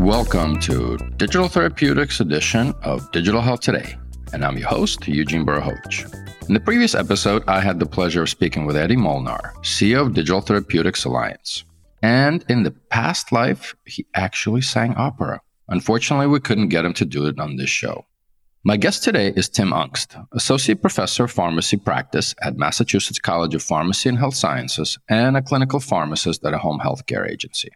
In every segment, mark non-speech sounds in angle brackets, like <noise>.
Welcome to Digital Therapeutics edition of Digital Health Today, and I'm your host, Eugene Burhoch. In the previous episode, I had the pleasure of speaking with Andy Molnar, CEO of Digital Therapeutics Alliance. And in the past life, he actually sang opera. Unfortunately, we couldn't get him to do it on this show. My guest today is Tim Aungst, Associate Professor of Pharmacy Practice at Massachusetts College of Pharmacy and Health Sciences and a clinical pharmacist at a home healthcare agency.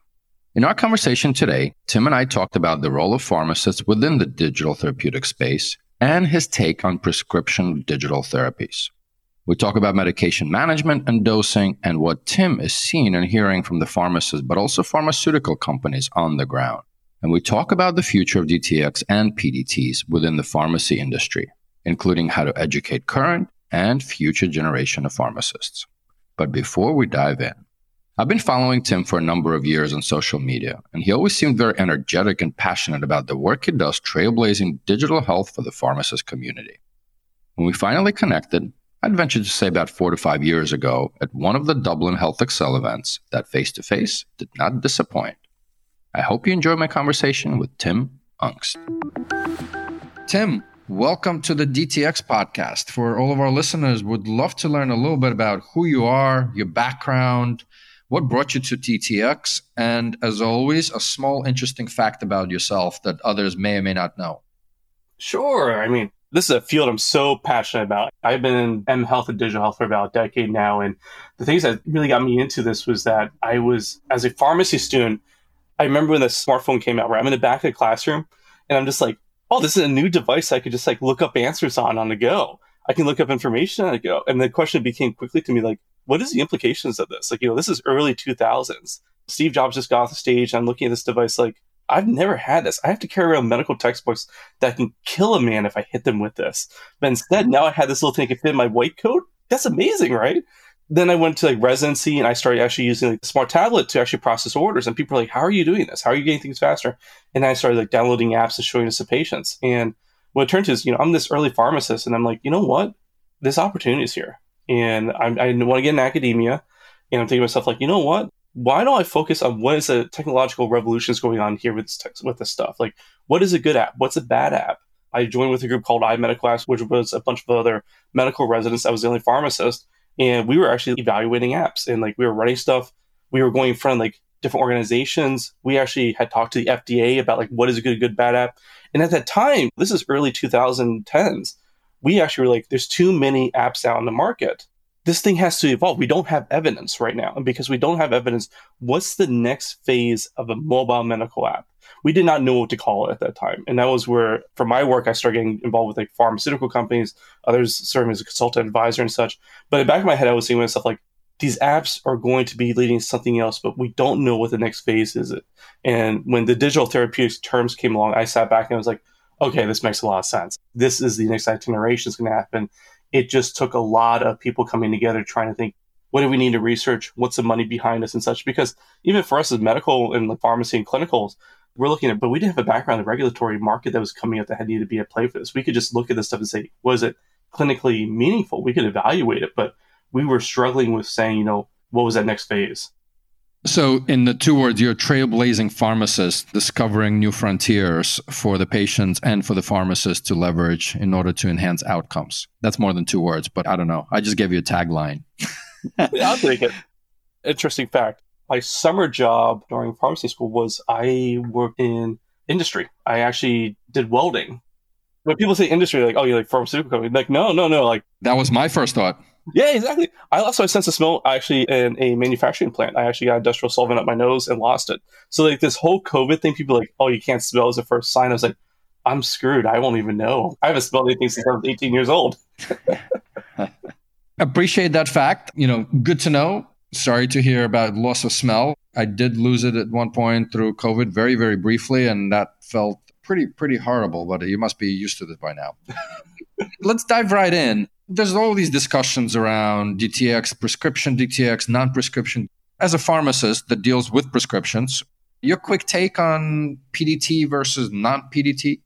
In our conversation today, Tim and I talked about the role of pharmacists within the digital therapeutic space and his take on prescription digital therapies. We talk about medication management and dosing and what Tim is seeing and hearing from the pharmacists, but also pharmaceutical companies on the ground and we talk about the future of DTX and PDTs within the pharmacy industry, including how to educate current and future generation of pharmacists. But before we dive in, I've been following Tim for a number of years on social media, and he always seemed very energetic and passionate about the work he does trailblazing digital health for the pharmacist community. When we finally connected, I'd venture to say about four to five years ago at one of the Dublin HealthXL events that face to face did not disappoint. I hope you enjoy my conversation with Tim Aungst. Tim, welcome to the DTX podcast. For all of our listeners, would love to learn a little bit about who you are, your background, what brought you to DTX? and as always, a small interesting fact about yourself that others may or may not know. Sure. I mean, this is a field I'm so passionate about. I've been in M health and digital health for about a decade now. And the things that really got me into this was that I was, as a pharmacy student, I remember when the smartphone came out, where I'm in the back of the classroom and I'm just like, oh, this is a new device I could just like look up answers on on the go. I can look up information on the go. And the question became quickly to me like, what is the implications of this? Like, you know, this is early 2000s. Steve Jobs just got off the stage. I'm looking at this device like, I've never had this. I have to carry around medical textbooks that can kill a man if I hit them with this. But instead, now I had this little thing that fit in my white coat. That's amazing, right? then I went to like residency and I started actually using like a smart tablet to actually process orders. And people are like, how are you doing this? How are you getting things faster? And I started like downloading apps and showing this to patients. And what it turned to is, you know, I'm this early pharmacist and I'm like, you know what? This opportunity is here. And I, I want to get in academia. And I'm thinking to myself, like, you know what? Why don't I focus on what is the technological revolutions going on here with this, text, with this stuff? Like, what is a good app? What's a bad app? I joined with a group called iMedical which was a bunch of other medical residents. I was the only pharmacist and we were actually evaluating apps and like we were running stuff. We were going in front of like different organizations. We actually had talked to the FDA about like what is a good, good, bad app. And at that time, this is early 2010s, we actually were like, there's too many apps out in the market. This thing has to evolve. We don't have evidence right now. And because we don't have evidence, what's the next phase of a mobile medical app? we did not know what to call it at that time. And that was where, for my work, I started getting involved with like pharmaceutical companies, others serving as a consultant advisor and such. But in the back of my head, I was thinking myself like, these apps are going to be leading to something else, but we don't know what the next phase is. And when the digital therapeutics terms came along, I sat back and I was like, okay, this makes a lot of sense. This is the next generation is going to happen. It just took a lot of people coming together trying to think, what do we need to research? What's the money behind us and such? Because even for us as medical and pharmacy and clinicals, we're looking at, but we didn't have a background in the regulatory market that was coming up that had needed to be at play for this. We could just look at this stuff and say, was it clinically meaningful? We could evaluate it, but we were struggling with saying, you know, what was that next phase? So, in the two words, you're a trailblazing pharmacist discovering new frontiers for the patients and for the pharmacist to leverage in order to enhance outcomes. That's more than two words, but I don't know. I just gave you a tagline. I'll take it. Interesting fact my summer job during pharmacy school was I worked in industry. I actually did welding. When people say industry, like, oh, you're like pharmaceutical company. Like, no, no, no. Like that was my first thought. Yeah, exactly. I lost my sense of smell actually in a manufacturing plant. I actually got industrial solvent up my nose and lost it. So like this whole COVID thing, people like, oh, you can't smell as a first sign. I was like, I'm screwed. I won't even know. I haven't smelled anything since I was 18 years old. <laughs> Appreciate that fact. You know, good to know sorry to hear about loss of smell. I did lose it at one point through COVID, very, very briefly, and that felt pretty, pretty horrible. But you must be used to this by now. <laughs> Let's dive right in. There's all these discussions around DTX, prescription DTX, non-prescription. As a pharmacist that deals with prescriptions, your quick take on PDT versus non-PDT?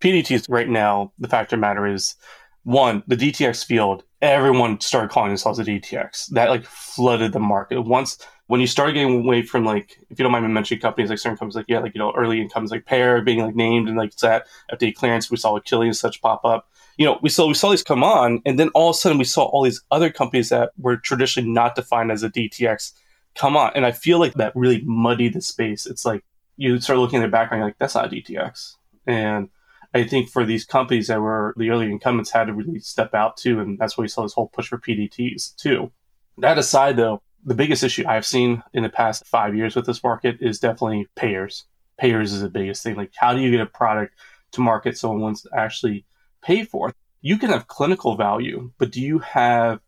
PDT right now, the fact of the matter is, one, the DTX field everyone started calling themselves a DTX. That like flooded the market. Once when you start getting away from like, if you don't mind me mentioning companies like certain companies like yeah, like you know, early incomes like Pear being like named and like that FDA clearance, we saw Akili and such pop up. You know, we saw we saw these come on, and then all of a sudden we saw all these other companies that were traditionally not defined as a DTX come on, and I feel like that really muddied the space. It's like you start looking at their background, you're like that's not a DTX, and I think for these companies that were the early incumbents had to really step out too, and that's why we saw this whole push for PDTs too. That aside, though, the biggest issue I've seen in the past five years with this market is definitely payers. Payers is the biggest thing. Like, how do you get a product to market wants to actually pay for? You can have clinical value, but do you have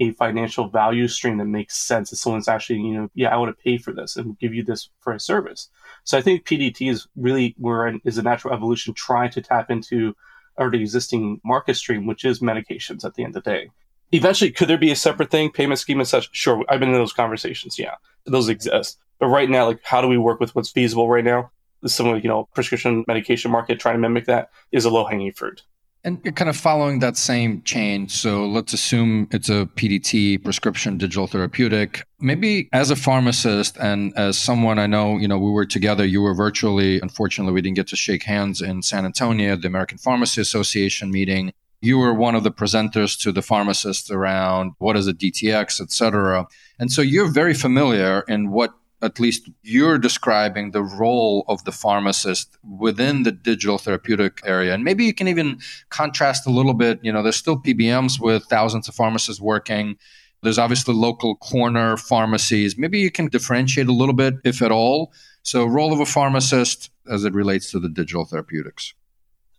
a financial value stream that makes sense that someone's actually, you know, yeah, I want to pay for this and give you this for a service. So I think PDT is really where is a natural evolution trying to tap into already existing market stream, which is medications at the end of the day eventually, could there be a separate thing, payment scheme and such? Sure, I've been in those conversations. Yeah, those exist. But right now, like, how do we work with what's feasible right now? Some of you know prescription medication market trying to mimic that is a low hanging fruit. And kind of following that same chain. So let's assume it's a PDT, prescription digital therapeutic. Maybe as a pharmacist and as someone I know, you know, we were together, you were virtually. Unfortunately, we didn't get to shake hands in San Antonio, the American Pharmacy Association meeting you were one of the presenters to the pharmacists around what is a DTX, et cetera. And so you're very familiar in what at least you're describing the role of the pharmacist within the digital therapeutic area. And maybe you can even contrast a little bit. You know, there's still PBMs with thousands of pharmacists working. There's obviously local corner pharmacies. Maybe you can differentiate a little bit, if at all. So, role of a pharmacist as it relates to the digital therapeutics.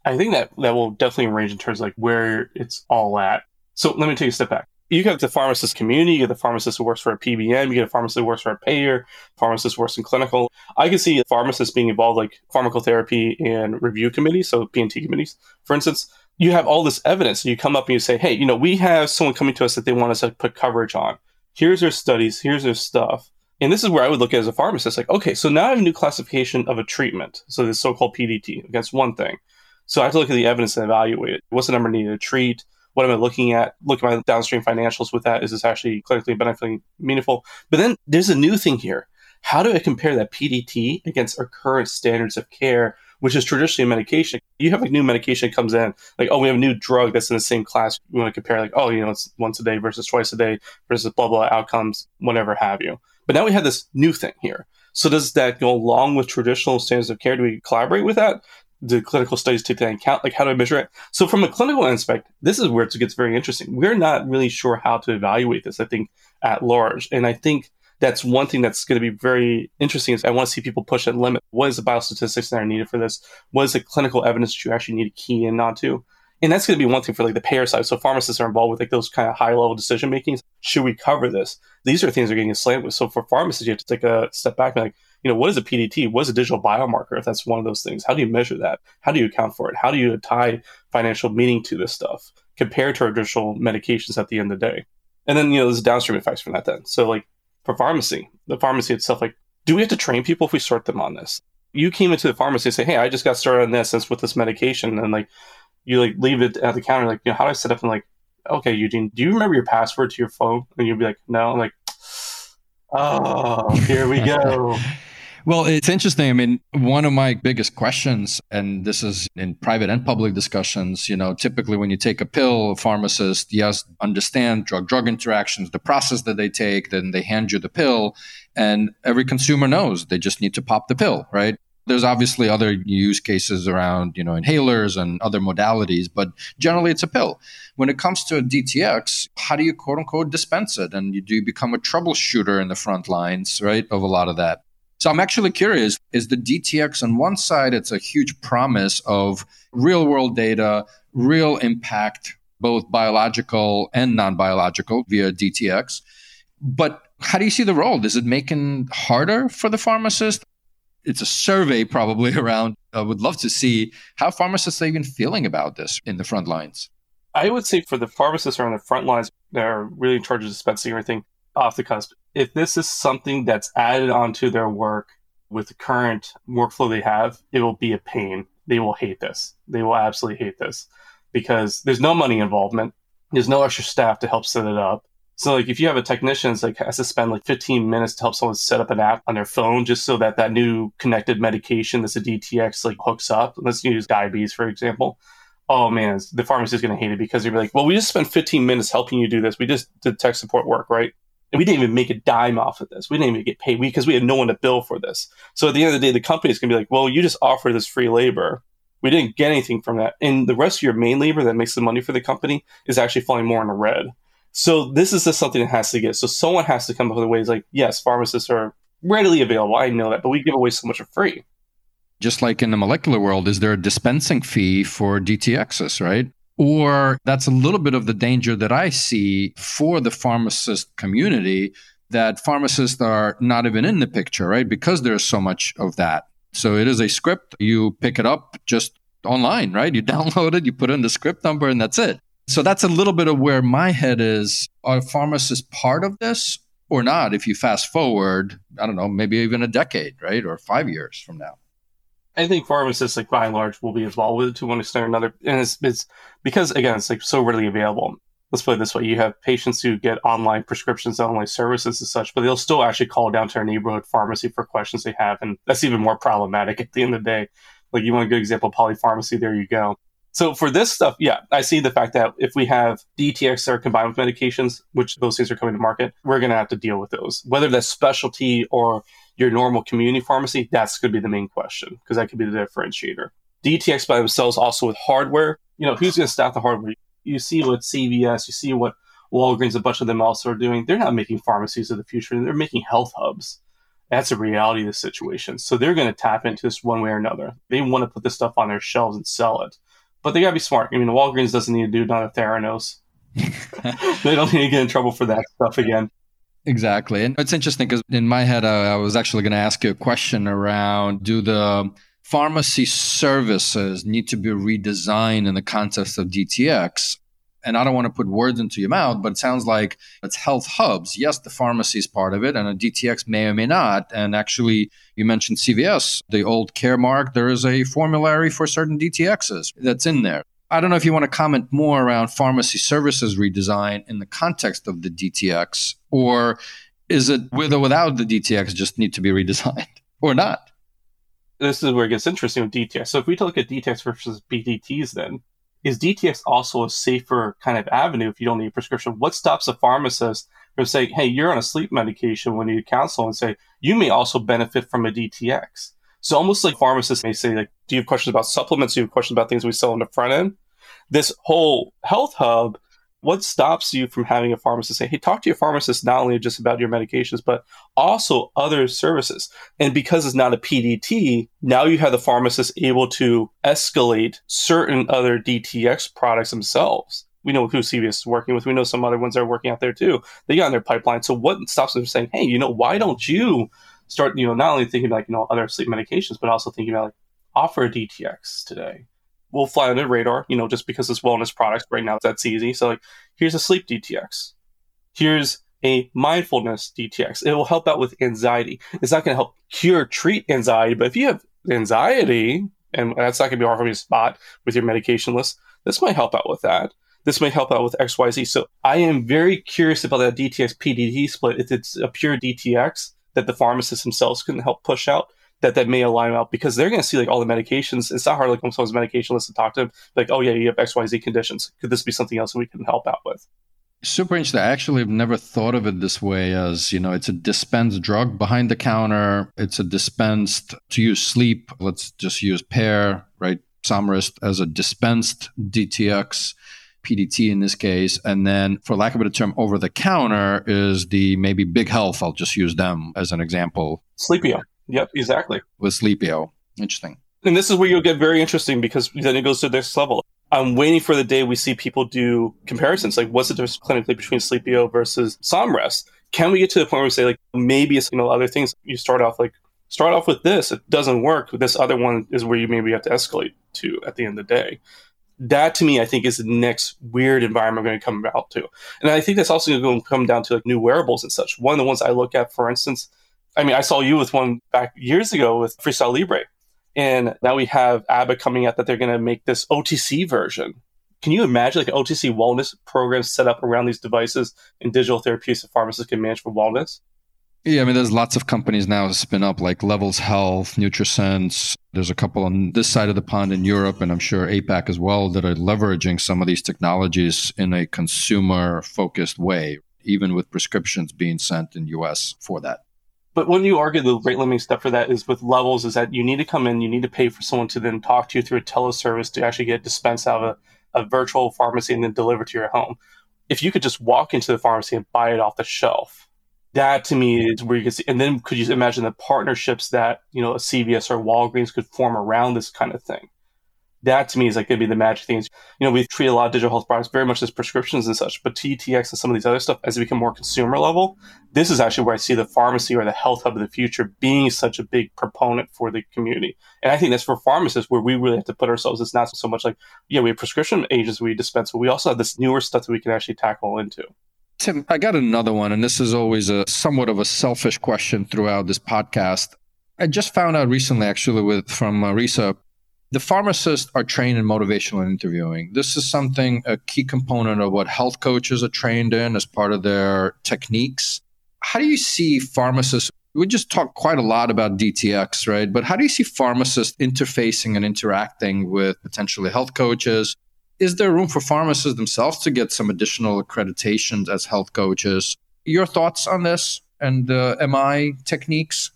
I think that that will definitely range in terms of like where it's all at. So let me take a step back. You got the pharmacist community, you get the pharmacist who works for a PBM, you get a pharmacist who works for a payer, pharmacist works in clinical. I can see pharmacists being involved like pharmacotherapy and review committees, so P&T committees. For instance, you have all this evidence you come up and you say, hey, you know, we have someone coming to us that they want us to put coverage on. Here's their studies, here's their stuff. And this is where I would look at as a pharmacist, like, okay, so now I have a new classification of a treatment. So this so-called PDT. That's one thing. So I have to look at the evidence and evaluate it. What's the number needed to treat? What am I looking at? Look at my downstream financials with that. Is this actually clinically benefiting meaningful? But then there's a new thing here. How do I compare that PDT against our current standards of care, which is traditionally a medication? You have like new medication comes in, like, oh, we have a new drug that's in the same class. We want to compare, like, oh, you know, it's once a day versus twice a day versus blah, blah outcomes, whatever have you. But now we have this new thing here. So does that go along with traditional standards of care? Do we collaborate with that? The clinical studies take that into account? Like, how do I measure it? So, from a clinical aspect, this is where it gets very interesting. We're not really sure how to evaluate this, I think, at large. And I think that's one thing that's going to be very interesting is I want to see people push that limit. What is the biostatistics that are needed for this? What is the clinical evidence that you actually need to key in onto? And that's going to be one thing for like the payer side. So pharmacists are involved with like those kind of high level decision makings. Should we cover this? These are things that are getting slammed with. So for pharmacists, you have to take a step back and like, you know, what is a PDT? What is a digital biomarker? If that's one of those things, how do you measure that? How do you account for it? How do you tie financial meaning to this stuff compared to our traditional medications at the end of the day? And then, you know, there's downstream effects from that then. So like for pharmacy, the pharmacy itself, like, do we have to train people if we sort them on this? You came into the pharmacy and say, Hey, I just got started on this and with this medication. And like, you like leave it at the counter, like, you know, how do I set up? And like, okay, Eugene, do you remember your password to your phone? And you'll be like, no. I'm like, oh, here we go. <laughs> Well, it's interesting. I mean, one of my biggest questions, and this is in private and public discussions, you know, typically when you take a pill, a pharmacist, yes, understand drug drug interactions, the process that they take, then they hand you the pill, and every consumer knows they just need to pop the pill, right? There's obviously other use cases around, you know, inhalers and other modalities, but generally it's a pill. When it comes to a DTX, how do you quote unquote dispense it? And you, do you become a troubleshooter in the front lines, right, of a lot of that? So I'm actually curious is the DTX on one side, it's a huge promise of real world data, real impact, both biological and non biological via DTX. But how do you see the role? Is it making harder for the pharmacist? It's a survey probably <laughs> around. I would love to see how pharmacists are even feeling about this in the front lines. I would say for the pharmacists who are on the front lines that are really in charge of dispensing everything off the cusp, if this is something that's added onto their work with the current workflow they have, it will be a pain. They will hate this. They will absolutely hate this because there's no money involvement. There's no extra staff to help set it up. So like if you have a technician that's like has to spend like 15 minutes to help someone set up an app on their phone just so that that new connected medication that's a DTX like hooks up. Let's use diabetes for example. Oh man, the pharmacist is going to hate it because they're like, well, we just spent 15 minutes helping you do this. We just did tech support work, right? And we didn't even make a dime off of this. We didn't even get paid because we, we had no one to bill for this. So at the end of the day, the company is going to be like, well, you just offer this free labor. We didn't get anything from that. And the rest of your main labor that makes the money for the company is actually falling more in the red. So this is just something that has to get. So someone has to come up with ways like, yes, pharmacists are readily available. I know that, but we give away so much for free. Just like in the molecular world, is there a dispensing fee for DTXs, right? Or that's a little bit of the danger that I see for the pharmacist community that pharmacists are not even in the picture, right? Because there's so much of that. So it is a script. You pick it up just online, right? You <laughs> download it, you put in the script number, and that's it. So that's a little bit of where my head is. Are pharmacists part of this or not? If you fast forward, I don't know, maybe even a decade, right? Or five years from now. I think pharmacists, like by and large, will be involved with it to one extent or another. And it's, it's because, again, it's like so readily available. Let's put it this way. You have patients who get online prescriptions, online services and such, but they'll still actually call down to their neighborhood pharmacy for questions they have. And that's even more problematic at the end of the day. Like you want a good example, polypharmacy, there you go. So for this stuff, yeah, I see the fact that if we have DTX that are combined with medications, which those things are coming to market, we're going to have to deal with those. Whether that's specialty or your normal community pharmacy, that's going to be the main question because that could be the differentiator. DTX by themselves also with hardware, you know, who's going to staff the hardware? You see what CVS, you see what Walgreens, a bunch of them also are doing. They're not making pharmacies of the future. They're making health hubs. That's a reality of the situation. So they're going to tap into this one way or another. They want to put this stuff on their shelves and sell it but they gotta be smart. I mean, Walgreens doesn't need to do not a Theranos. <laughs> they don't need to get in trouble for that stuff again. Exactly. And it's interesting because in my head, I, I was actually going to ask you a question around do the pharmacy services need to be redesigned in the context of DTX? and I don't want to put words into your mouth, but it sounds like it's health hubs. Yes, the pharmacy is part of it, and a DTX may or may not. And actually, you mentioned CVS, the old Caremark. There is a formulary for certain DTXs that's in there. I don't know if you want to comment more around pharmacy services redesign in the context of the DTX, or is it with or without the DTX just need to be redesigned <laughs> or not? This is where it gets interesting with DTX. So if we look at DTX versus PDTs, then is DTX also a safer kind of avenue if you don't need a prescription? What stops a pharmacist from saying, hey, you're on a sleep medication when you counsel and say, you may also benefit from a DTX? So almost like pharmacists may say, like, do you have questions about supplements? Do you have questions about things we sell on the front end? This whole health hub what stops you from having a pharmacist say, hey, talk to your pharmacist not only just about your medications, but also other services? And because it's not a PDT, now you have the pharmacist able to escalate certain other DTX products themselves. We know who CVS is working with. We know some other ones that are working out there too. They got in their pipeline. So what stops them from saying, hey, you know, why don't you start, you know, not only thinking about, like, you know, other sleep medications, but also thinking about like offer a DTX today will fly under the radar, you know, just because it's wellness products right now. That's easy. So like, here's a sleep DTX. Here's a mindfulness DTX. It will help out with anxiety. It's not going to help cure, treat anxiety, but if you have anxiety, and that's not going to be our spot with your medication list, this might help out with that. This may help out with XYZ. So I am very curious about that DTX PDT split. If it's a pure DTX that the pharmacists themselves can help push out, that that may align out because they're going to see like all the medications. It's not hard like when someone's medication list to talk to them, like, oh yeah, you have X Y Z conditions. Could this be something else that we can help out with? Super interesting. I actually have never thought of it this way as, you know, it's a dispensed drug behind the counter. It's a dispensed to use sleep. Let's just use Pear, right? Somryst as a dispensed DTX. PDT in this case. And then, for lack of a better term, over the counter is the maybe Big Health. I'll just use them as an example. Sleepio. Yep, exactly. With Sleepio. Interesting. And this is where you'll get very interesting because then it goes to the next level. I'm waiting for the day we see people do comparisons. Like, what's the difference clinically between Sleepio versus Somryst? Can we get to the point where we say, like, maybe it's, you know, other things you start off like, start off with this. It doesn't work. This other one is where you maybe have to escalate to at the end of the day. That to me, I think is the next weird environment we're going to come about to. And I think that's also going to come down to like new wearables and such. One of the ones I look at, for instance, I mean, I saw you with one back years ago with Freestyle Libre. And now we have Abbott coming out that they're going to make this OTC version Can you imagine like an OTC wellness program set up around these devices and digital therapeutics that pharmacists can manage for wellness? Yeah, I mean, there's lots of companies now that spin up like Levels Health, NutriSense. There's a couple on this side of the pond in Europe, and I'm sure APAC as well, that are leveraging some of these technologies in a consumer focused way, even with prescriptions being sent in US for that. But when you argue the rate limiting step for that is with levels, is that you need to come in, you need to pay for someone to then talk to you through a teleservice to actually get dispensed out of a, a virtual pharmacy and then delivered to your home. If you could just walk into the pharmacy and buy it off the shelf, that to me is where you can see. And then could you imagine the partnerships that you know a CVS or Walgreens could form around this kind of thing? That to me is like going to be the magic things. You know, we treat a lot of digital health products very much as prescriptions and such, but DTX and some of these other stuff as they become more consumer level, this is actually where I see the pharmacy or the health hub of the future being such a big proponent for the community. And I think that's for pharmacists where we really have to put ourselves. It's not so much like, yeah, we have prescription agents we dispense, but we also have this newer stuff that we can actually tackle into. Tim, I got another one, and this is always a somewhat of a selfish question throughout this podcast. I just found out recently, actually, with from uh, Marisa, the pharmacists are trained in motivational interviewing. This is something a key component of what health coaches are trained in as part of their techniques. How do you see pharmacists? We just talked quite a lot about DTX, right? But how do you see pharmacists interfacing and interacting with potentially health coaches, is there room for pharmacists themselves to get some additional accreditations as health coaches? Your thoughts on this and the MI techniques?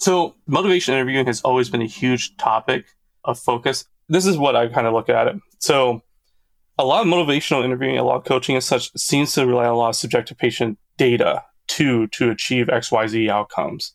So, motivation interviewing has always been a huge topic of focus. This is what I kind of look at it. So, a lot of motivational interviewing, a lot of coaching and such seems to rely on a lot of subjective patient data to to achieve XYZ outcomes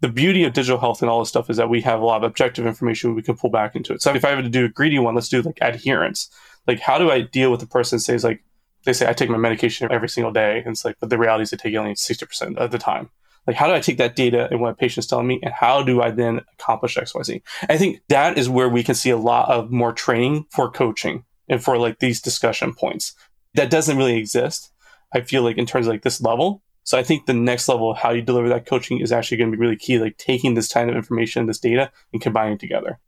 the beauty of digital health and all this stuff is that we have a lot of objective information we can pull back into it. So if I have to do a greedy one, let's do like adherence. Like, how do I deal with the person that says like, they say I take my medication every single day, and it's like, but the reality is they take it only sixty percent of the time. Like, how do I take that data and what a patient's telling me, and how do I then accomplish X, Y, Z? I think that is where we can see a lot of more training for coaching and for like these discussion points. That doesn't really exist. I feel like in terms of like this level, so I think the next level of how you deliver that coaching is actually going to be really key, like taking this kind of information, this data, and combining it together.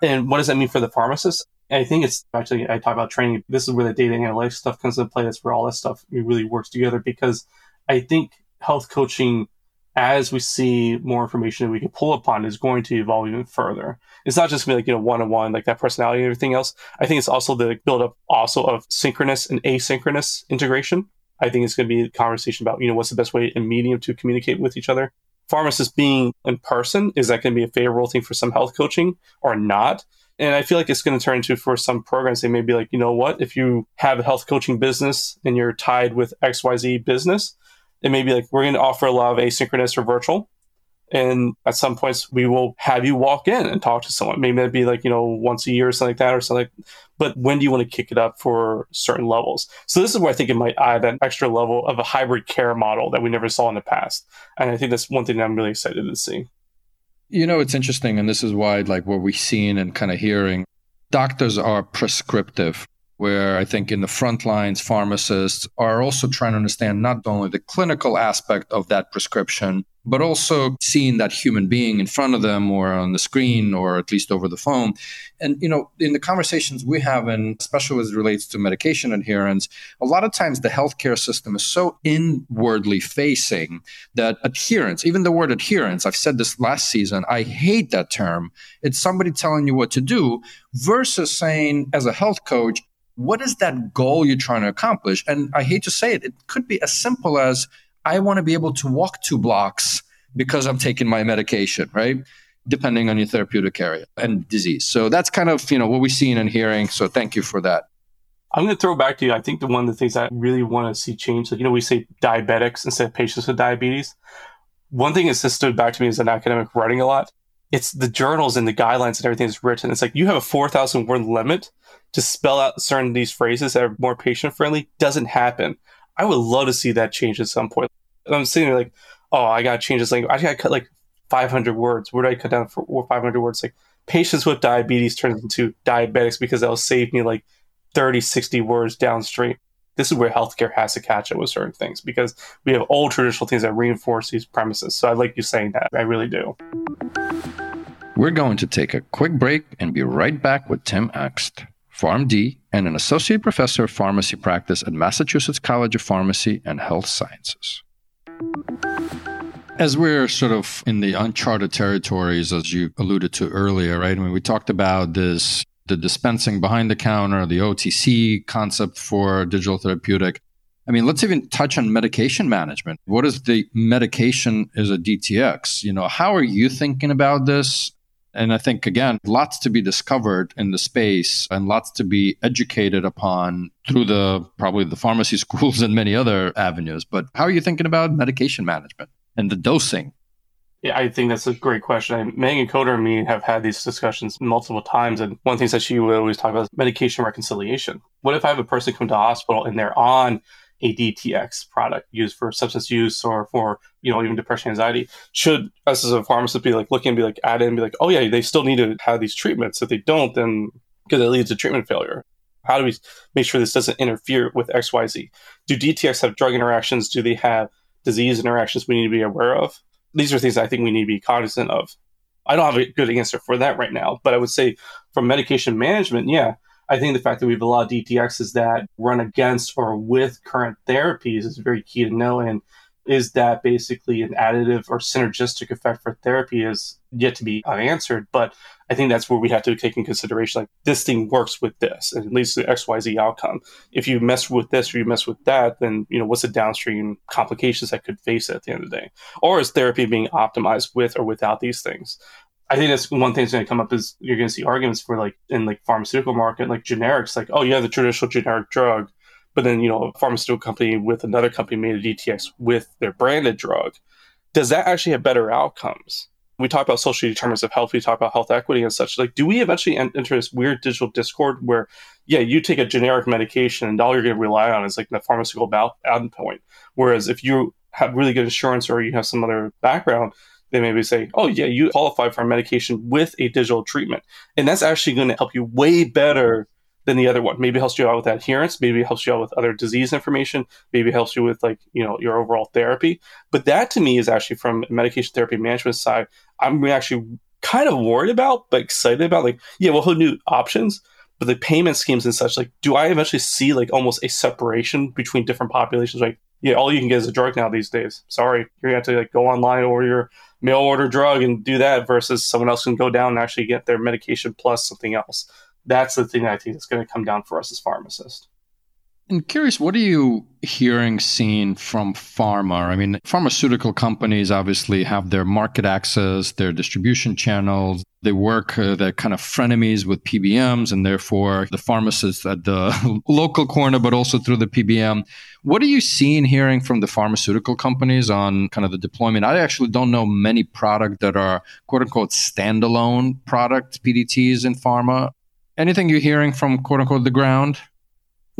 And what does that mean for the pharmacist? I think it's actually, I talk about training. This is where the data analytics stuff comes into play. That's where all that stuff really works together because I think health coaching, as we see more information that we can pull upon, is going to evolve even further. It's not just gonna be like, you know, one on one, like that personality and everything else. I think it's also the build up also of synchronous and asynchronous integration. I think it's to be a conversation about, you know, what's the best way and medium to communicate with each other. Pharmacists being in person, is that going to be a favorable thing for some health coaching or not? And I feel like it's going to turn into for some programs, they may be like, you know what, if you have a health coaching business and you're tied with XYZ business, it may be like, we're going to offer a lot of asynchronous or virtual. And at some points, we will have you walk in and talk to someone. Maybe that'd be like, you know, once a year or something like that, or something. like, But when do you want to kick it up for certain levels? So this is where I think it might add that extra level of a hybrid care model that we never saw in the past. And I think that's one thing that I'm really excited to see. You know, it's interesting. And this is why, like, what we've seen and kind of hearing doctors are prescriptive where I think in the front lines, pharmacists are also trying to understand not only the clinical aspect of that prescription, but also seeing that human being in front of them or on the screen or at least over the phone. And, you know, in the conversations we have, and especially as it relates to medication adherence, a lot of times the healthcare system is so inwardly facing that adherence, even the word adherence, I've said this last season, I hate that term. It's somebody telling you what to do versus saying, as a health coach, what is that goal you're trying to accomplish? And I hate to say it, it could be as simple as I want to be able to walk two blocks because I'm taking my medication, right? Depending on your therapeutic area and disease. So that's kind of, you know, what we're seeing and hearing. So thank you for that. I'm going to throw back to you. I think the one of the things I really want to see change, like, you know, we say diabetics instead of patients with diabetes. One thing that's just stood back to me as an academic writing a lot. It's the journals and the guidelines and everything that's written. It's like you have a 4,000 word limit to spell out certain of these phrases that are more patient friendly. Doesn't happen. I would love to see that change at some point. I'm sitting there like, oh, I got to change this language. I got to cut like 500 words. Where do I cut down for 500 words? Like patients with diabetes turns into diabetics because that'll save me like 30, 60 words downstream. This is where healthcare has to catch up with certain things because we have old traditional things that reinforce these premises. So I like you saying that. I really do. We're going to take a quick break and be right back with Tim Aungst. PharmD, and an associate professor of pharmacy practice at Massachusetts College of Pharmacy and Health Sciences. As we're sort of in the uncharted territories, as you alluded to earlier, right? I mean, we talked about this the dispensing behind the counter, the OTC concept for digital therapeutic. I mean, let's even touch on medication management. What is the medication as a DTX? You know, how are you thinking about this? And I think, again, lots to be discovered in the space and lots to be educated upon through the probably the pharmacy <laughs> schools and many other avenues. But how are you thinking about medication management and the dosing? Yeah, I think that's a great question. Megan Coder and me have had these discussions multiple times. And one thing that she would always talk about is medication reconciliation. What if I have a person come to the hospital and they're on a DTX product used for substance use or for, you know, even depression, anxiety, should us as a pharmacist be like looking and be like add in be like, oh yeah, they still need to have these treatments. If they don't, then because it leads to treatment failure. How do we make sure this doesn't interfere with XYZ? Do DTX have drug interactions? Do they have disease interactions we need to be aware of? These are things I think we need to be cognizant of. I don't have a good answer for that right now, but I would say from medication management, yeah, I think the fact that we have a lot of DTXs that run against or with current therapies is very key to know. And is that basically an additive or synergistic effect for therapy is yet to be unanswered. But I think that's where we have to take in consideration like this thing works with this and leads to XYZ outcome. If you mess with this or you mess with that, then you know what's the downstream complications that could face at the end of the day? Or is therapy being optimized with or without these things? I think that's one thing that's going to come up is you're going to see arguments for like in like pharmaceutical market, like generics, like, oh, yeah, the traditional generic drug, but then, you know, a pharmaceutical company with another company made a DTX with their branded drug. Does that actually have better outcomes? We talk about social determinants of health, we talk about health equity and such. Like, do we eventually enter this weird digital discord where, yeah, you take a generic medication and all you're going to rely on is like the pharmaceutical endpoint. Whereas if you have really good insurance or you have some other background, they maybe say, oh, yeah, you qualify for a medication with a digital treatment. And that's actually going to help you way better than the other one. Maybe helps you out with adherence. Maybe helps you out with other disease information. Maybe helps you with like, you know, your overall therapy. But that to me is actually from medication therapy management side, I'm actually kind of worried about, but excited about like, yeah, we'll new options. But the payment schemes and such, like, do I eventually see like almost a separation between different populations? Like, yeah, all you can get is a drug now these days. Sorry, you're gonna have to like go online or your mail order drug and do that versus someone else can go down and actually get their medication plus something else. That's the thing I think that's going to come down for us as pharmacists. I'm curious, what are you hearing, seeing from pharma? I mean, pharmaceutical companies obviously have their market access, their distribution channels. They work, uh, they're kind of frenemies with PBMs, and therefore the pharmacists at the <laughs> local corner, but also through the PBM. What are you seeing, hearing from the pharmaceutical companies on kind of the deployment? I actually don't know many products that are quote unquote standalone product PDTs in pharma. Anything you're hearing from quote unquote the ground?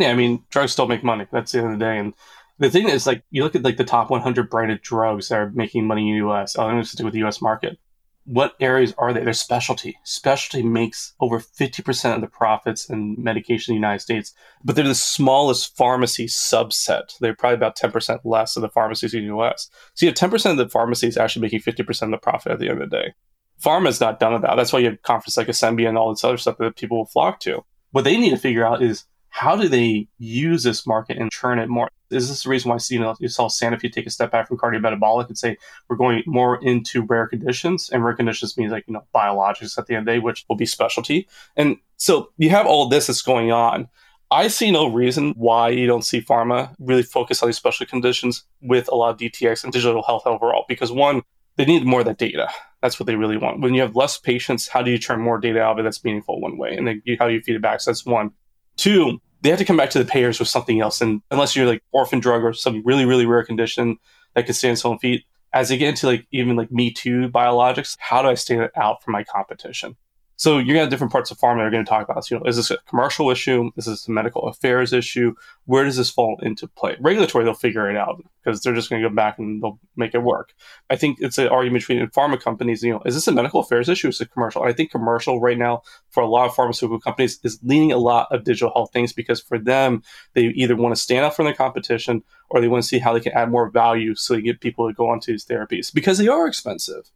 Yeah, I mean, drugs still make money. That's the end of the day. And the thing is, like, you look at like the top 100 branded drugs that are making money in the U.S. I'm to stick with the U.S. market. What areas are they? They're specialty. Specialty makes over 50% of the profits in medication in the United States, but they're the smallest pharmacy subset. They're probably about 10% less of the pharmacies in the U.S. So you have 10% of the pharmacies actually making 50% of the profit at the end of the day. Pharma's not done that. That's why you have conferences like Asembia and all this other stuff that people will flock to. What they need to figure out is how do they use this market and churn it more? Is this the reason why you know you saw Sanofi take a step back from cardiometabolic and say we're going more into rare conditions, and rare conditions means like you know biologics at the end of the day, which will be specialty. And so you have all this that's going on. I see no reason why you don't see pharma really focus on these special conditions with a lot of DTX and digital health overall. Because one, they need more of that data. That's what they really want. When you have less patients, how do you turn more data out of it that's meaningful one way? And then you, how do you feed it back? So that's one. Two, they have to come back to the payers with something else. And unless you're like orphan drug or some really, really rare condition that could stand its own feet, as they get into like even like Me Too biologics, how do I stand out from my competition? So you're gonna have different parts of pharma that are going to talk about this. You know, is this a commercial issue? Is this a medical affairs issue? Where does this fall into play? Regulatory, they'll figure it out because they're just going to go back and they'll make it work. I think it's an argument between pharma companies. You know, is this a medical affairs issue? Is it commercial? I think commercial right now for a lot of pharmaceutical companies is leaning a lot of digital health things because for them, they either want to stand out from their competition or they want to see how they can add more value so they get people to go onto these therapies because they are expensive.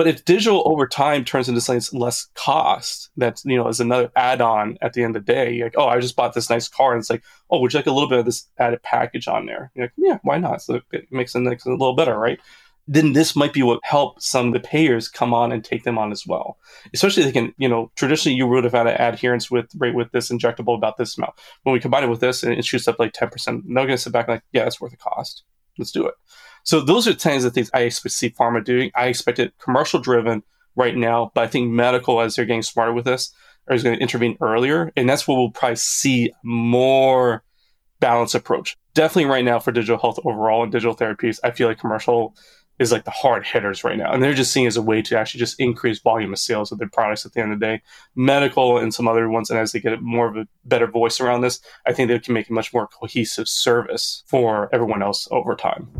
But if digital over time turns into something less cost, that's you know is another add-on at the end of the day. You're like, oh, I just bought this nice car, and it's like, oh, would you like a little bit of this added package on there? You're like, yeah, why not? So it makes it, a little better, right? Then this might be what helps some of the payers come on and take them on as well. Especially they can, you know, traditionally you would have had an adherence with rate with this injectable about this amount. When we combine it with this and it shoots up like 10%, they're going to sit back and like, yeah, that's worth the cost. Let's do it. So those are kinds of things I expect to see pharma doing. I expect it commercial driven right now, but I think medical, as they're getting smarter with this, is going to intervene earlier, and that's what we'll probably see more balanced approach. Definitely right now for digital health overall and digital therapies, I feel like commercial is like the hard hitters right now. And they're just seeing as a way to actually just increase volume of sales of their products at the end of the day. Medical and some other ones, and as they get more of a better voice around this, I think they can make a much more cohesive service for everyone else over time.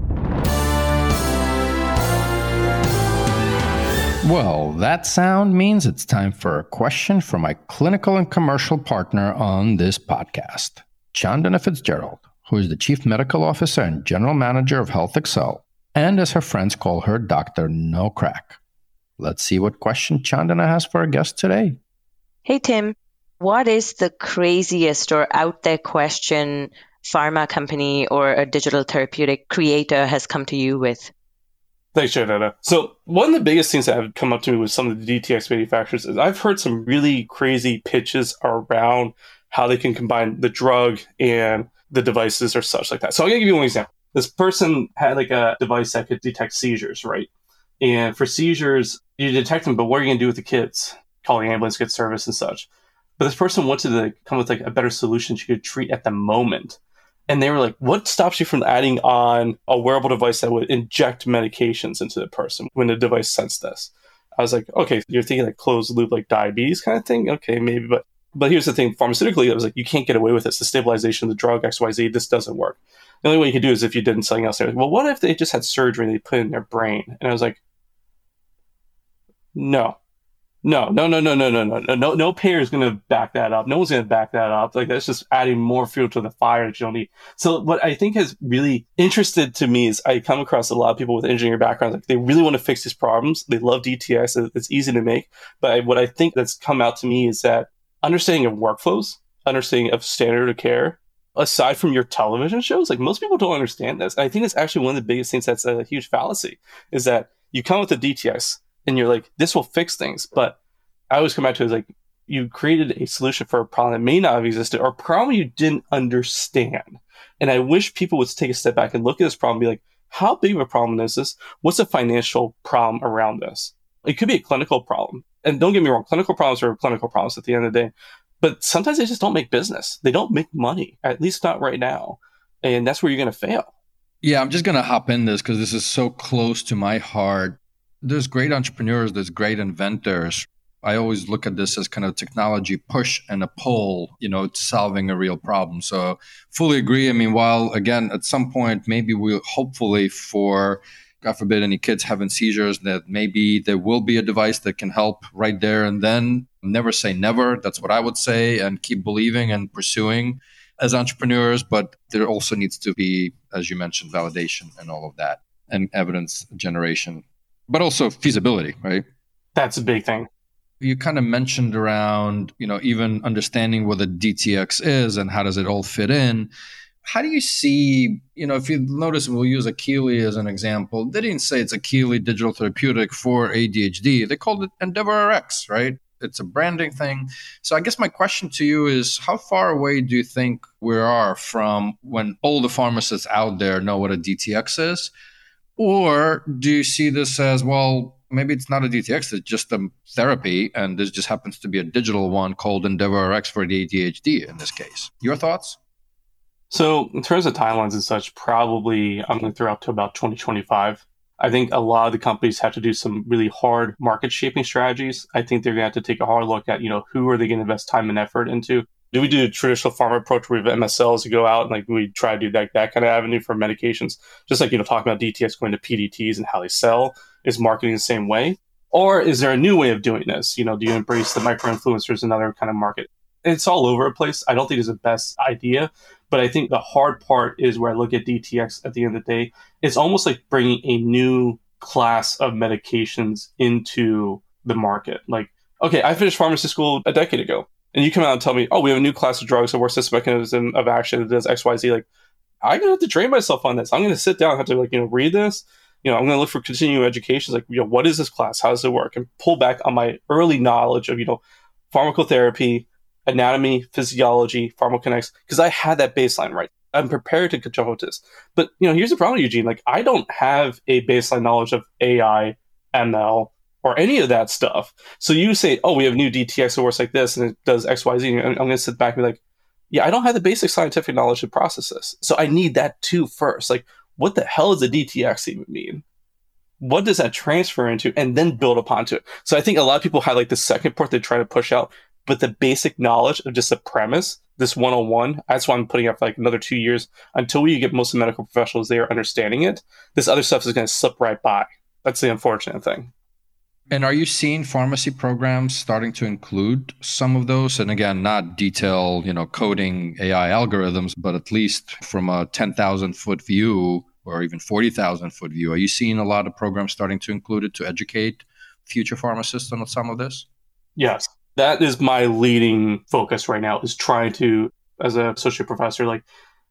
Well, that sound means it's time for a question from my clinical and commercial partner on this podcast, Chandana Fitzgerald, who is the Chief Medical Officer and General Manager of HealthXL, and as her friends call her, Dr. No Crack. Let's see what question Chandana has for our guest today. Hey, Tim. What is the craziest or out there question pharma company or a digital therapeutic creator has come to you with? Thanks, Chandana. So one of the biggest things that have come up to me with some of the DTX manufacturers is I've heard some really crazy pitches around how they can combine the drug and the devices or such like that. So I'm gonna give you one example. This person had like a device that could detect seizures, right? And for seizures, you detect them, but what are you gonna do with the kids? Calling ambulance, get service and such. But this person wanted to come with like a better solution she could treat at the moment and they were like, "What stops you from adding on a wearable device that would inject medications into the person when the device sensed this?" I was like, "Okay, you're thinking like closed loop, like diabetes kind of thing. Okay, maybe, but but here's the thing: pharmaceutically, I was like, you can't get away with this. The stabilization of the drug X Y Z, this doesn't work. The only way you could do is if you did something else. Like, well, what if they just had surgery and they put it in their brain? And I was like, no, no, no, no, no, no, no, no, no, no payer is going to back that up. No one's going to back that up. Like that's just adding more fuel to the fire that you don't need. So what I think has really interested to me is I come across a lot of people with engineering backgrounds. Like they really want to fix these problems. They love DTX. It's easy to make. But what I think that's come out to me is that understanding of workflows, understanding of standard of care, aside from your television shows, like most people don't understand this. And I think it's actually one of the biggest things that's a huge fallacy is that you come with a DTS and you're like, this will fix things. But I always come back to it like, you created a solution for a problem that may not have existed or a problem you didn't understand. And I wish people would take a step back and look at this problem and be like, how big of a problem is this? What's the financial problem around this? It could be a clinical problem. And don't get me wrong, clinical problems are clinical problems at the end of the day. But sometimes they just don't make business. They don't make money, at least not right now. And that's where you're going to fail. Yeah, I'm just going to hop in this because this is so close to my heart there's great entrepreneurs, there's great inventors. I always look at this as kind of technology push and a pull, you know, solving a real problem. So fully agree. I mean, while again, at some point, maybe we'll hopefully for God forbid any kids having seizures, that maybe there will be a device that can help right there and then. Never say never. That's what I would say and keep believing and pursuing as entrepreneurs. But there also needs to be, as you mentioned, validation and all of that and evidence generation but also feasibility, right? That's a big thing. You kind of mentioned around, you know, even understanding what a DTX is and how does it all fit in. How do you see, you know, if you notice, we'll use Akili as an example. They didn't say it's Akili digital therapeutic for ADHD. They called it Endeavor RX, right? It's a branding thing. So I guess my question to you is how far away do you think we are from when all the pharmacists out there know what a DTX is or do you see this as, well, maybe it's not a DTX, it's just a therapy, and this just happens to be a digital one called Endeavor RX for ADHD in this case? Your thoughts? So, in terms of timelines and such, probably I'm going to throw out to about 2025. I think a lot of the companies have to do some really hard market shaping strategies. I think they're going to have to take a hard look at, you know, who are they going to invest time and effort into? do we do a traditional pharma approach where we have MSLs to go out and like we try to do that, that kind of avenue for medications? Just like, you know, talking about DTS going to PDTs and how they sell is marketing the same way? Or is there a new way of doing this? You know, do you embrace the micro influencers, another kind of market? It's all over the place. I don't think it's the best idea, but I think the hard part is where I look at DTX at the end of the day. It's almost like bringing a new class of medications into the market. Like, okay, I finished pharmacy school a decade ago, and you come out and tell me, oh, we have a new class of drugs that works this mechanism of action that does X, Y, Z. Like, I'm gonna have to train myself on this. I'm gonna sit down, have to like you know read this. You know, I'm gonna look for continuing education. Like, you know, what is this class? How does it work? And pull back on my early knowledge of you know pharmacotherapy, anatomy, physiology, pharmacokinetics, because I had that baseline right. I'm prepared to jump with this. But you know, here's the problem, Eugene. Like, I don't have a baseline knowledge of AI, ML, or any of that stuff. So you say, oh, we have new DTX that works like this and it does X, Y, Z. I'm going to sit back and be like, yeah, I don't have the basic scientific knowledge to process this. So I need that too first. Like, what the hell does a DTX even mean? What does that transfer into? And then build upon to it. So I think a lot of people like the second part they try to push out, but the basic knowledge of just the premise, this 101, that's why I'm putting up like another two years until we get most of the medical professionals there understanding it. This other stuff is going to slip right by. That's the unfortunate thing. And are you seeing pharmacy programs starting to include some of those? And again, not detail, you know, coding AI algorithms, but at least from a 10,000 foot view or even 40,000 foot view, are you seeing a lot of programs starting to include it to educate future pharmacists on some of this? Yes. That is my leading focus right now is trying to, as a associate professor, like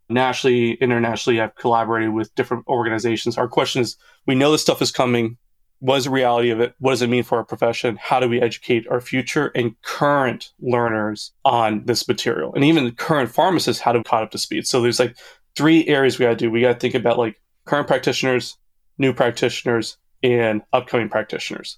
nationally, internationally, I've collaborated with different organizations. Our question is, we know this stuff is coming what is the reality of it? What does it mean for our profession? How do we educate our future and current learners on this material? And even current pharmacists, how to caught up to speed. So there's like three areas we got to do. We got to think about like current practitioners, new practitioners, and upcoming practitioners.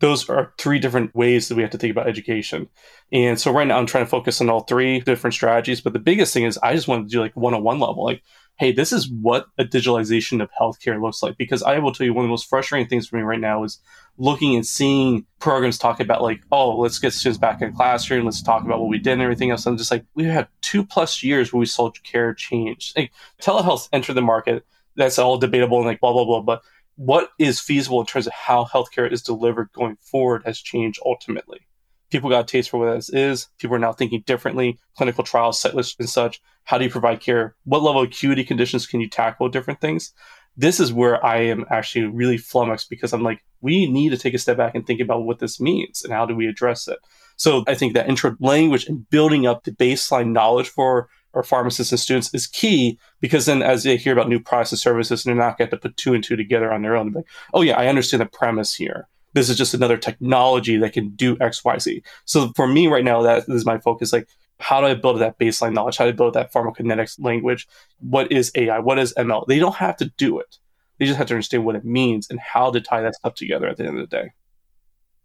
Those are three different ways that we have to think about education. And so right now I'm trying to focus on all three different strategies. But the biggest thing is I just want to do like one on one level. Like hey, this is what a digitalization of healthcare looks like. Because I will tell you, one of the most frustrating things for me right now is looking and seeing programs talk about like, oh, let's get students back in the classroom, let's talk about what we did and everything else. I'm just like, we have two plus years where we saw care change. Like, telehealth entered the market. That's all debatable and like blah blah blah. But what is feasible in terms of how healthcare is delivered going forward has changed ultimately people got a taste for what this is. People are now thinking differently. Clinical trials, set lists, and such. How do you provide care? What level of acuity conditions can you tackle? Different things. This is where I am actually really flummoxed because I'm like, we need to take a step back and think about what this means and how do we address it. So I think that intro language and building up the baseline knowledge for our pharmacists and students is key because then as they hear about new products and services, they're not going to put two and two together on their own. Like, oh yeah, I understand the premise here this is just another technology that can do XYZ. So for me right now, that is my focus. Like, how do I build that baseline knowledge? How do I build that pharmacokinetics language? What is AI? What is ML? They don't have to do it. They just have to understand what it means and how to tie that stuff together at the end of the day.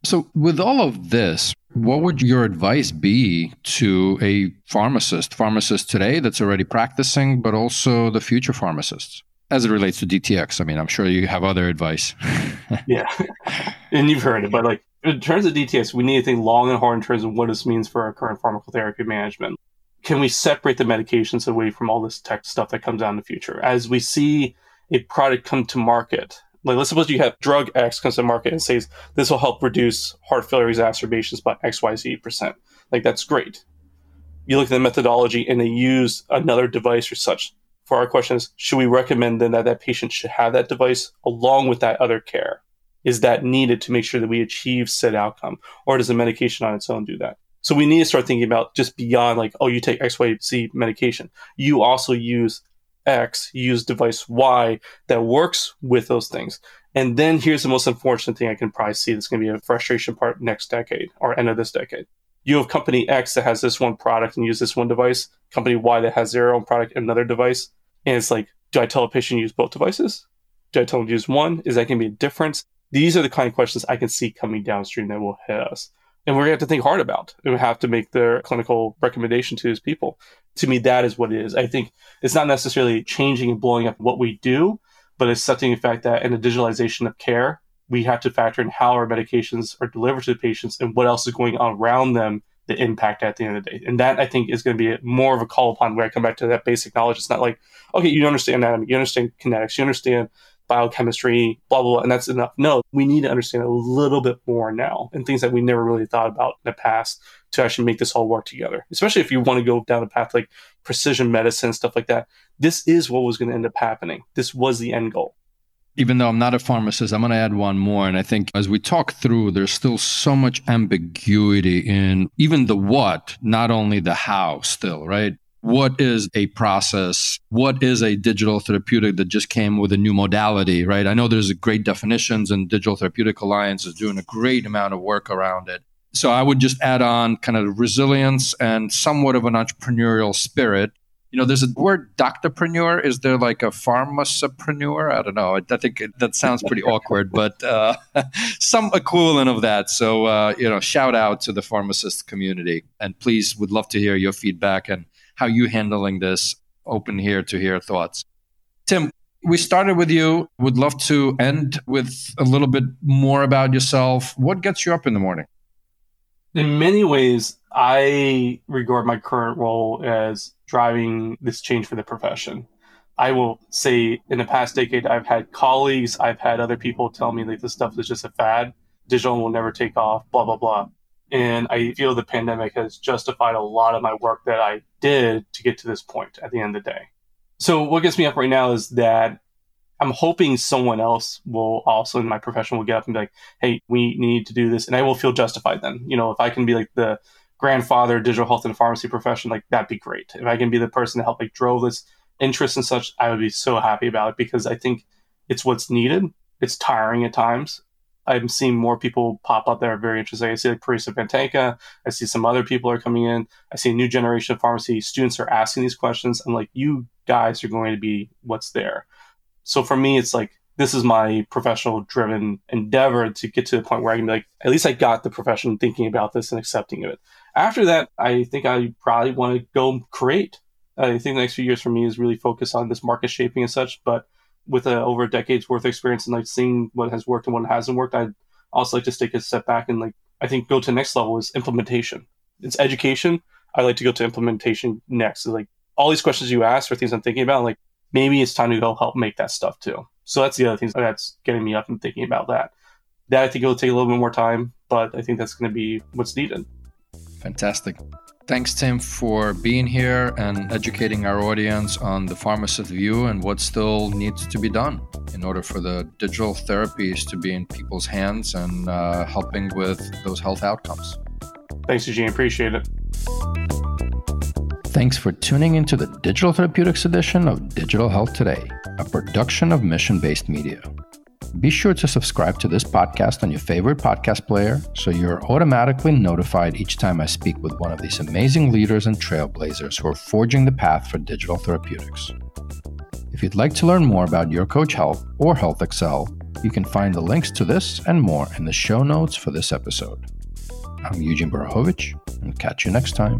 So, with all of this, what would your advice be to a pharmacist, pharmacist today that's already practicing, but also the future pharmacists? as it relates to DTX. I mean, I'm sure you have other advice. <laughs> yeah, and you've heard it, but like in terms of DTX, we need to think long and hard in terms of what this means for our current pharmacotherapy management. Can we separate the medications away from all this tech stuff that comes out in the future? As we see a product come to market, like let's suppose you have drug X comes to market and says this will help reduce heart failure exacerbations by XYZ percent. Like that's great. You look at the methodology and they use another device or such for our question is should we recommend then that that patient should have that device along with that other care? Is that needed to make sure that we achieve said outcome? Or does the medication on its own do that? So we need to start thinking about just beyond like, oh, you take X, Y, Z medication. You also use X, use device Y that works with those things. And then here's the most unfortunate thing I can probably see that's going to be a frustration part next decade or end of this decade you have company X that has this one product and use this one device, company Y that has their own product and another device. And it's like, do I tell a patient to use both devices? Do I tell them to use one? Is that going to be a difference? These are the kind of questions I can see coming downstream that will hit us. And we're going to have to think hard about. And we have to make their clinical recommendation to these people. To me, that is what it is. I think it's not necessarily changing and blowing up what we do, but it's accepting the fact that in the digitalization of care, we have to factor in how our medications are delivered to the patients and what else is going on around them the impact at the end of the day. And that I think is going to be more of a call upon where I come back to that basic knowledge. It's not like, okay, you understand anatomy, you understand kinetics, you understand biochemistry, blah, blah, blah, and that's enough. No, we need to understand a little bit more now and things that we never really thought about in the past to actually make this all work together. Especially if you want to go down a path like precision medicine, stuff like that. This is what was going to end up happening. This was the end goal. even though I'm not a pharmacist, I'm going to add one more. And I think as we talk through, there's still so much ambiguity in even the what, not only the how, still, right? What is a process? What is a digital therapeutic that just came with a new modality, right? I know there's great definitions, and Digital Therapeutic Alliance is doing a great amount of work around it. So I would just add on kind of resilience and somewhat of an entrepreneurial spirit you know, there's a word doctorpreneur. Is there like a pharmacopreneur? I don't know. I, I think it, that sounds pretty awkward, but uh, <laughs> some equivalent of that. So, uh, you know, shout out to the pharmacist community. And please, would love to hear your feedback and how you handling this. Open here to hear thoughts. Tim, we started with you. Would love to end with a little bit more about yourself. What gets you up in the morning? In many ways, I regard my current role as driving this change for the profession. I will say in the past decade, I've had colleagues, I've had other people tell me that this stuff is just a fad. Digital will never take off, blah, blah, blah. And I feel the pandemic has justified a lot of my work that I did to get to this point at the end of the day. So what gets me up right now is that I'm hoping someone else will also in my profession will get up and be like, hey, we need to do this. And I will feel justified then. You know, if I can be like the grandfather digital health and pharmacy profession, like that'd be great. If I can be the person to help like drove this interest and such, I would be so happy about it because I think it's what's needed. It's tiring at times. I'm seeing more people pop up that are very interesting. I see like Parisa Vantanka. I see some other people are coming in. I see a new generation of pharmacy students are asking these questions. I'm like, you guys are going to be what's there. So for me, it's like this is my professional driven endeavor to get to the point where I can be like, at least I got the profession thinking about this and accepting of it. After that, I think I probably want to go create. I think the next few years for me is really focus on this market shaping and such. But with a, over a decade's worth of experience and like seeing what has worked and what hasn't worked, I'd also like to take a step back and like I think go to the next level is implementation. It's education. I like to go to implementation next. So like all these questions you ask are things I'm thinking about. Like maybe it's time to go help make that stuff too. So that's the other thing that's getting me up and thinking about that. That I think it'll take a little bit more time, but I think that's going to be what's needed. Fantastic. Thanks, Tim, for being here and educating our audience on the pharmacist view and what still needs to be done in order for the digital therapies to be in people's hands and uh, helping with those health outcomes. Thanks, Eugene. Appreciate it. Thanks for tuning into the Digital Therapeutics edition of Digital Health Today, a production of Mission Based Media. Be sure to subscribe to this podcast on your favorite podcast player so you're automatically notified each time I speak with one of these amazing leaders and trailblazers who are forging the path for digital therapeutics. If you'd like to learn more about Your Coach Health or HealthXL, you can find the links to this and more in the show notes for this episode. I'm Eugene Borukhovich, and catch you next time.